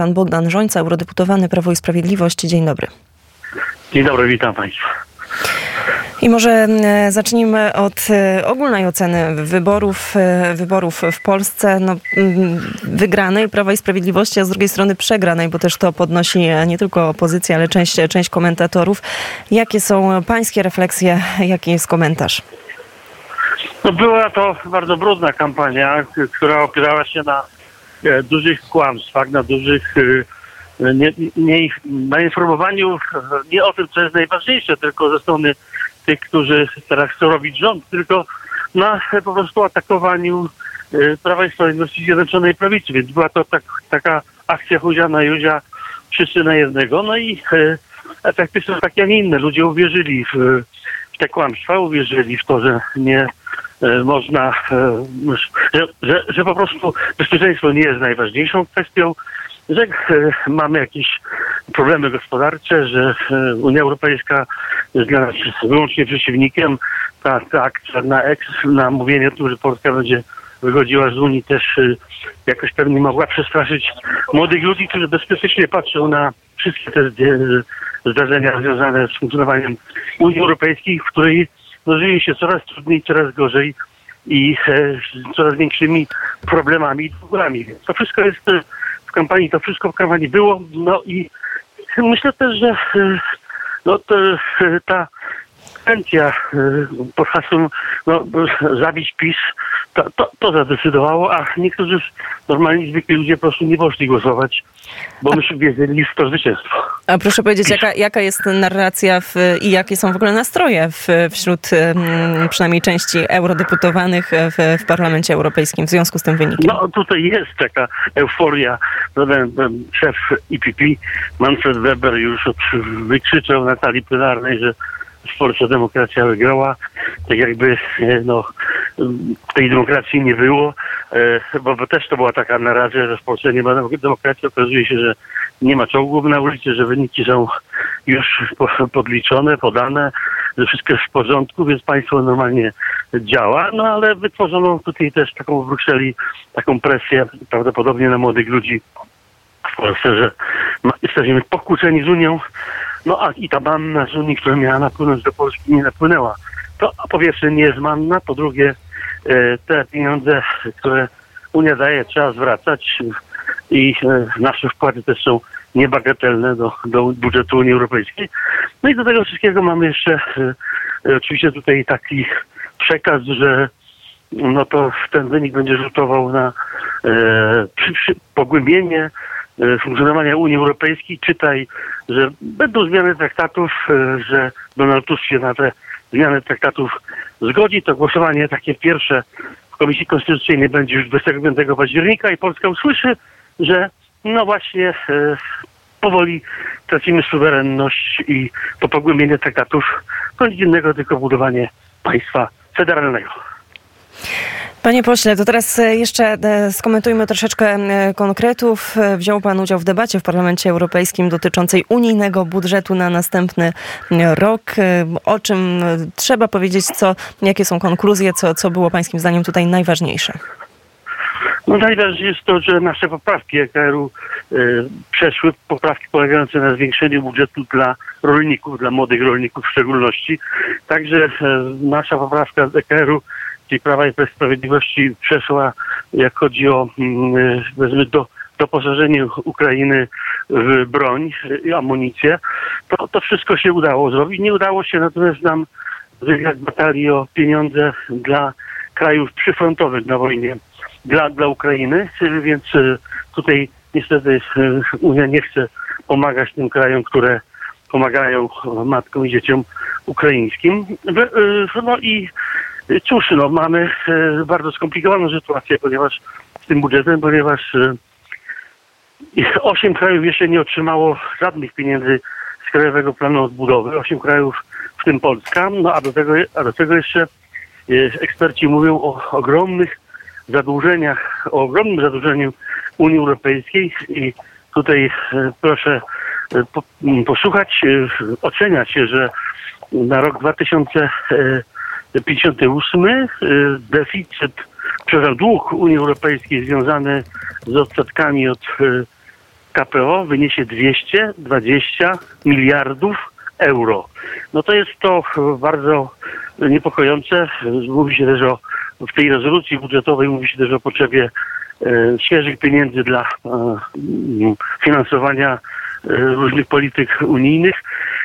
Pan Bogdan Żońca, eurodeputowany Prawo i Sprawiedliwość. Dzień dobry. Dzień dobry, witam Państwa. I może e, zacznijmy od e, ogólnej oceny wyborów, e, wyborów w Polsce. No, wygranej Prawa i Sprawiedliwości, a z drugiej strony przegranej, bo też to podnosi nie tylko opozycja, ale część, część komentatorów. Jakie są pańskie refleksje, jaki jest komentarz? No była to bardzo brudna kampania, która opierała się na dużych kłamstwach, na dużych nie, nie, na informowaniu nie o tym, co jest najważniejsze, tylko ze strony tych, którzy teraz chcą robić rząd, tylko na po prostu atakowaniu e, Prawa i Sprawiedliwości Zjednoczonej Prawicy. Więc była to tak, taka akcja Chuziana Józia wszyscy na jednego. No i e, efekty są takie, a nie inne. Ludzie uwierzyli w, w te kłamstwa, uwierzyli w to, że nie e, można, że, że, że po prostu bezpieczeństwo nie jest najważniejszą kwestią, że mamy jakieś problemy gospodarcze, że Unia Europejska jest dla nas wyłącznie przeciwnikiem. Ta, ta akcja na, eks, na mówienie o tym, że Polska będzie wychodziła z Unii też jakoś pewnie mogła przestraszyć młodych ludzi, którzy bezpiecznie patrzą na wszystkie te zdarzenia związane z funkcjonowaniem Unii Europejskiej, w której no, żyje się coraz trudniej, coraz gorzej i e, coraz większymi problemami i długami. Więc to wszystko jest e, w kampanii, to wszystko w kampanii było. No i myślę też, że e, no to ta chęcia pod hasłem no, zabić PiS, to, to, to zadecydowało, a niektórzy normalni, zwykli ludzie po prostu nie poszli głosować, bo myśmy wiedzieli w to zwycięstwo. A proszę powiedzieć, jaka, jaka jest narracja w, i jakie są w ogóle nastroje w, wśród um, przynajmniej części eurodeputowanych w, w Parlamencie Europejskim w związku z tym wynikiem? No tutaj jest taka euforia. Szef IPP, Manfred Weber już wykrzyczał na sali plenarnej, że w Polsce demokracja wygrała. Tak jakby e, no, tej demokracji nie było, e, bo też to była taka narracja, że w Polsce nie ma demokracji. Okazuje się, że nie ma czołgów na ulicy, że wyniki są już podliczone, podane, że wszystko jest w porządku, więc państwo normalnie działa. No ale wytworzono tutaj też taką w Brukseli taką presję prawdopodobnie na młodych ludzi w Polsce, że jesteśmy pokłóceni z Unią, no a i ta manna z Unii, która miała napłynąć do Polski, nie napłynęła. To po pierwsze nie jest manna, po drugie te pieniądze, które Unia daje, trzeba zwracać i e, nasze wkłady też są niebagatelne do, do budżetu Unii Europejskiej. No i do tego wszystkiego mamy jeszcze e, oczywiście tutaj taki przekaz, że no to ten wynik będzie rzutował na e, przy, przy, pogłębienie E, funkcjonowania Unii Europejskiej. Czytaj, że będą zmiany traktatów, e, że Donald Tusk się na te zmiany traktatów zgodzi. To głosowanie takie pierwsze w Komisji Konstytucyjnej będzie już 25 października i Polska usłyszy, że no właśnie e, powoli tracimy suwerenność i to pogłębienie traktatów to nic innego, tylko budowanie państwa federalnego. Panie pośle, to teraz e, jeszcze e, skomentujmy troszeczkę e, konkretów. Wziął Pan udział w debacie w Parlamencie Europejskim dotyczącej unijnego budżetu na następny rok. O czym trzeba powiedzieć, co, jakie są konkluzje, co, co było Pańskim zdaniem tutaj najważniejsze? No najważniejsze jest to, że nasze poprawki EKR-u y, przeszły, poprawki polegające na zwiększeniu budżetu dla rolników, dla młodych rolników w szczególności. Także y, nasza poprawka z EKR-u czyli Prawa i Sprawiedliwości przeszła, jak chodzi o mm, do, doposażenie Ukrainy w broń i amunicję, to, to wszystko się udało zrobić. Nie udało się natomiast nam wygrać batalii o pieniądze dla krajów przyfrontowych na wojnie dla, dla Ukrainy, więc e, tutaj niestety Unia nie chce pomagać tym krajom, które pomagają matkom i dzieciom ukraińskim. No i Cóż, no mamy e, bardzo skomplikowaną sytuację, ponieważ z tym budżetem, ponieważ e, osiem krajów jeszcze nie otrzymało żadnych pieniędzy z Krajowego Planu Odbudowy, osiem krajów, w tym Polska, no a do tego, a do tego jeszcze e, eksperci mówią o ogromnych zadłużeniach, o ogromnym zadłużeniu Unii Europejskiej i tutaj proszę posłuchać, ocenia się, że na rok 2000 58. Y, deficyt, przepraszam, dług Unii Europejskiej związany z odsetkami od y, KPO wyniesie 220 miliardów euro. No to jest to bardzo niepokojące. Mówi się też o, w tej rezolucji budżetowej mówi się też o potrzebie e, świeżych pieniędzy dla e, finansowania e, różnych polityk unijnych.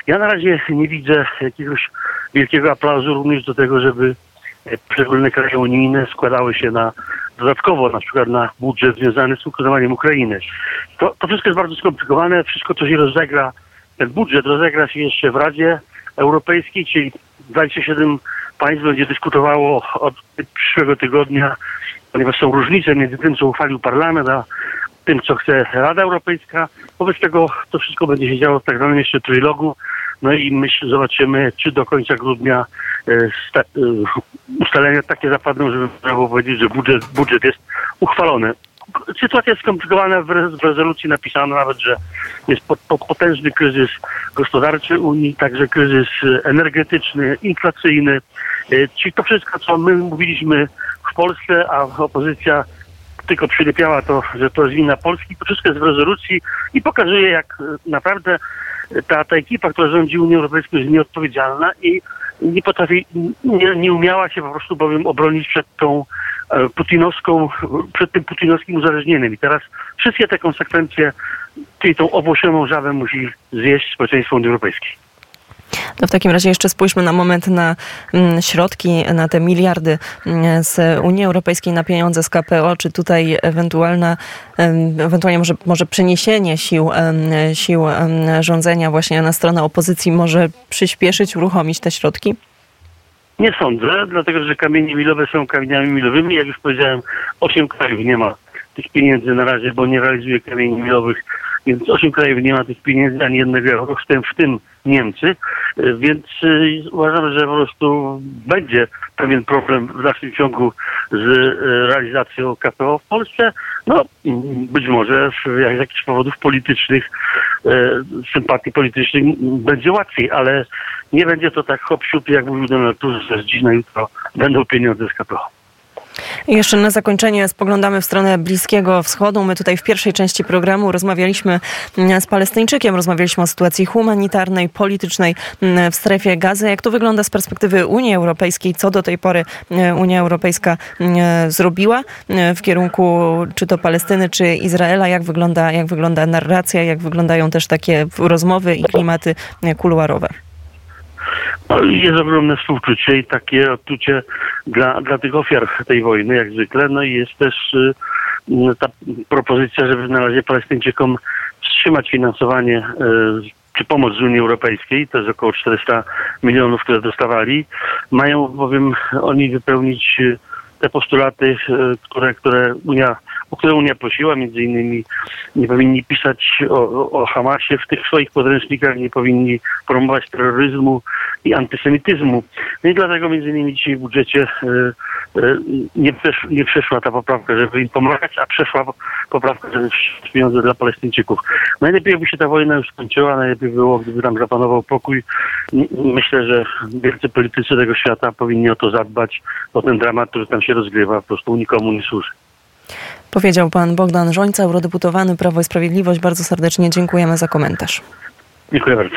Ja na razie nie widzę jakiegoś wielkiego aplauzu również do tego, żeby poszczególne kraje unijne składały się na dodatkowo na przykład na budżet związany z funkcjonowaniem Ukrainy. To, to wszystko jest bardzo skomplikowane. Wszystko, co się rozegra, ten budżet rozegra się jeszcze w Radzie Europejskiej, czyli 27 państw będzie dyskutowało od przyszłego tygodnia, ponieważ są różnice między tym, co uchwalił parlament, a tym, co chce Rada Europejska. Wobec tego to wszystko będzie się działo w tak zwanym jeszcze trylogu. No i myślę, zobaczymy, czy do końca grudnia e, sta, e, ustalenia takie zapadną, żeby można powiedzieć, że budżet, budżet jest uchwalony. Sytuacja jest skomplikowana, w, w rezolucji napisano nawet, że jest po, po, potężny kryzys gospodarczy Unii, także kryzys energetyczny, inflacyjny. E, czyli to wszystko, co my mówiliśmy w Polsce, a opozycja tylko przylepiała to, że to jest wina Polski, to wszystko jest w rezolucji i pokazuje, jak naprawdę ta, ta ekipa, która rządzi Unią Europejską jest nieodpowiedzialna i nie potrafi, nie, nie umiała się po prostu bowiem obronić przed tą e, putinowską, przed tym putinowskim uzależnieniem. I teraz wszystkie te konsekwencje, czyli tą owłosioną żawę musi zjeść społeczeństwo Unii Europejskiej. To w takim razie jeszcze spójrzmy na moment na mm, środki, na te miliardy mm, z Unii Europejskiej, na pieniądze z KPO. Czy tutaj ewentualna, ewentualnie może, może przeniesienie sił, sił rządzenia właśnie na stronę opozycji może przyspieszyć, uruchomić te środki? Nie sądzę, dlatego że kamienie milowe są kamieniami milowymi. Jak już powiedziałem, osiem krajów nie ma tych pieniędzy na razie, bo nie realizuje kamieni milowych więc osiem krajów nie ma tych pieniędzy, ani jednego euro, w tym, w tym Niemcy, e, więc e, uważam, że po prostu będzie pewien problem w dalszym ciągu z e, realizacją KPO w Polsce. No, być może z jakichś powodów politycznych, sympatii politycznych będzie łatwiej, ale nie będzie to tak hop jak mówił Donald Tusk, że dziś na jutro będą pieniądze z KPO. Jeszcze na zakończenie spoglądamy w stronę Bliskiego Wschodu. My tutaj w pierwszej części programu rozmawialiśmy mm, z Palestyńczykiem, rozmawialiśmy o sytuacji humanitarnej, politycznej mm, w strefie gazy. Jak to wygląda z perspektywy Unii Europejskiej? Co do tej pory mm, Unia Europejska zrobiła w kierunku czy to Palestyny, czy Izraela? Jak wygląda, jak wygląda narracja? Jak wyglądają też takie rozmowy i klimaty kuluarowe? No, jest ogromne współczucie i takie odczucie dla, dla tych ofiar tej wojny, jak zwykle. No i jest też y, ta propozycja, żeby na razie Palestyńczykom wstrzymać finansowanie y, czy pomoc z Unii Europejskiej, to jest około 400 milionów, które dostawali. Mają bowiem oni wypełnić y, te postulaty, które, które Unia o które Unia prosiła, między innymi nie powinni pisać o, o Hamasie w tych swoich podręcznikach, nie powinni promować terroryzmu i antysemityzmu. No i dlatego między innymi dzisiaj w budżecie e, e, nie, przesz, nie przeszła ta poprawka, żeby im pomagać, a przeszła poprawka, żeby pieniądze dla Palestyńczyków. Najlepiej by się ta wojna już skończyła, najlepiej było, gdyby tam zapanował pokój. Myślę, że wielcy politycy tego świata powinni o to zadbać, bo ten dramat, który tam się rozgrywa, po prostu nikomu nie służy. Powiedział pan Bogdan Żońca, eurodeputowany Prawo i Sprawiedliwość. Bardzo serdecznie dziękujemy za komentarz. Dziękuję bardzo.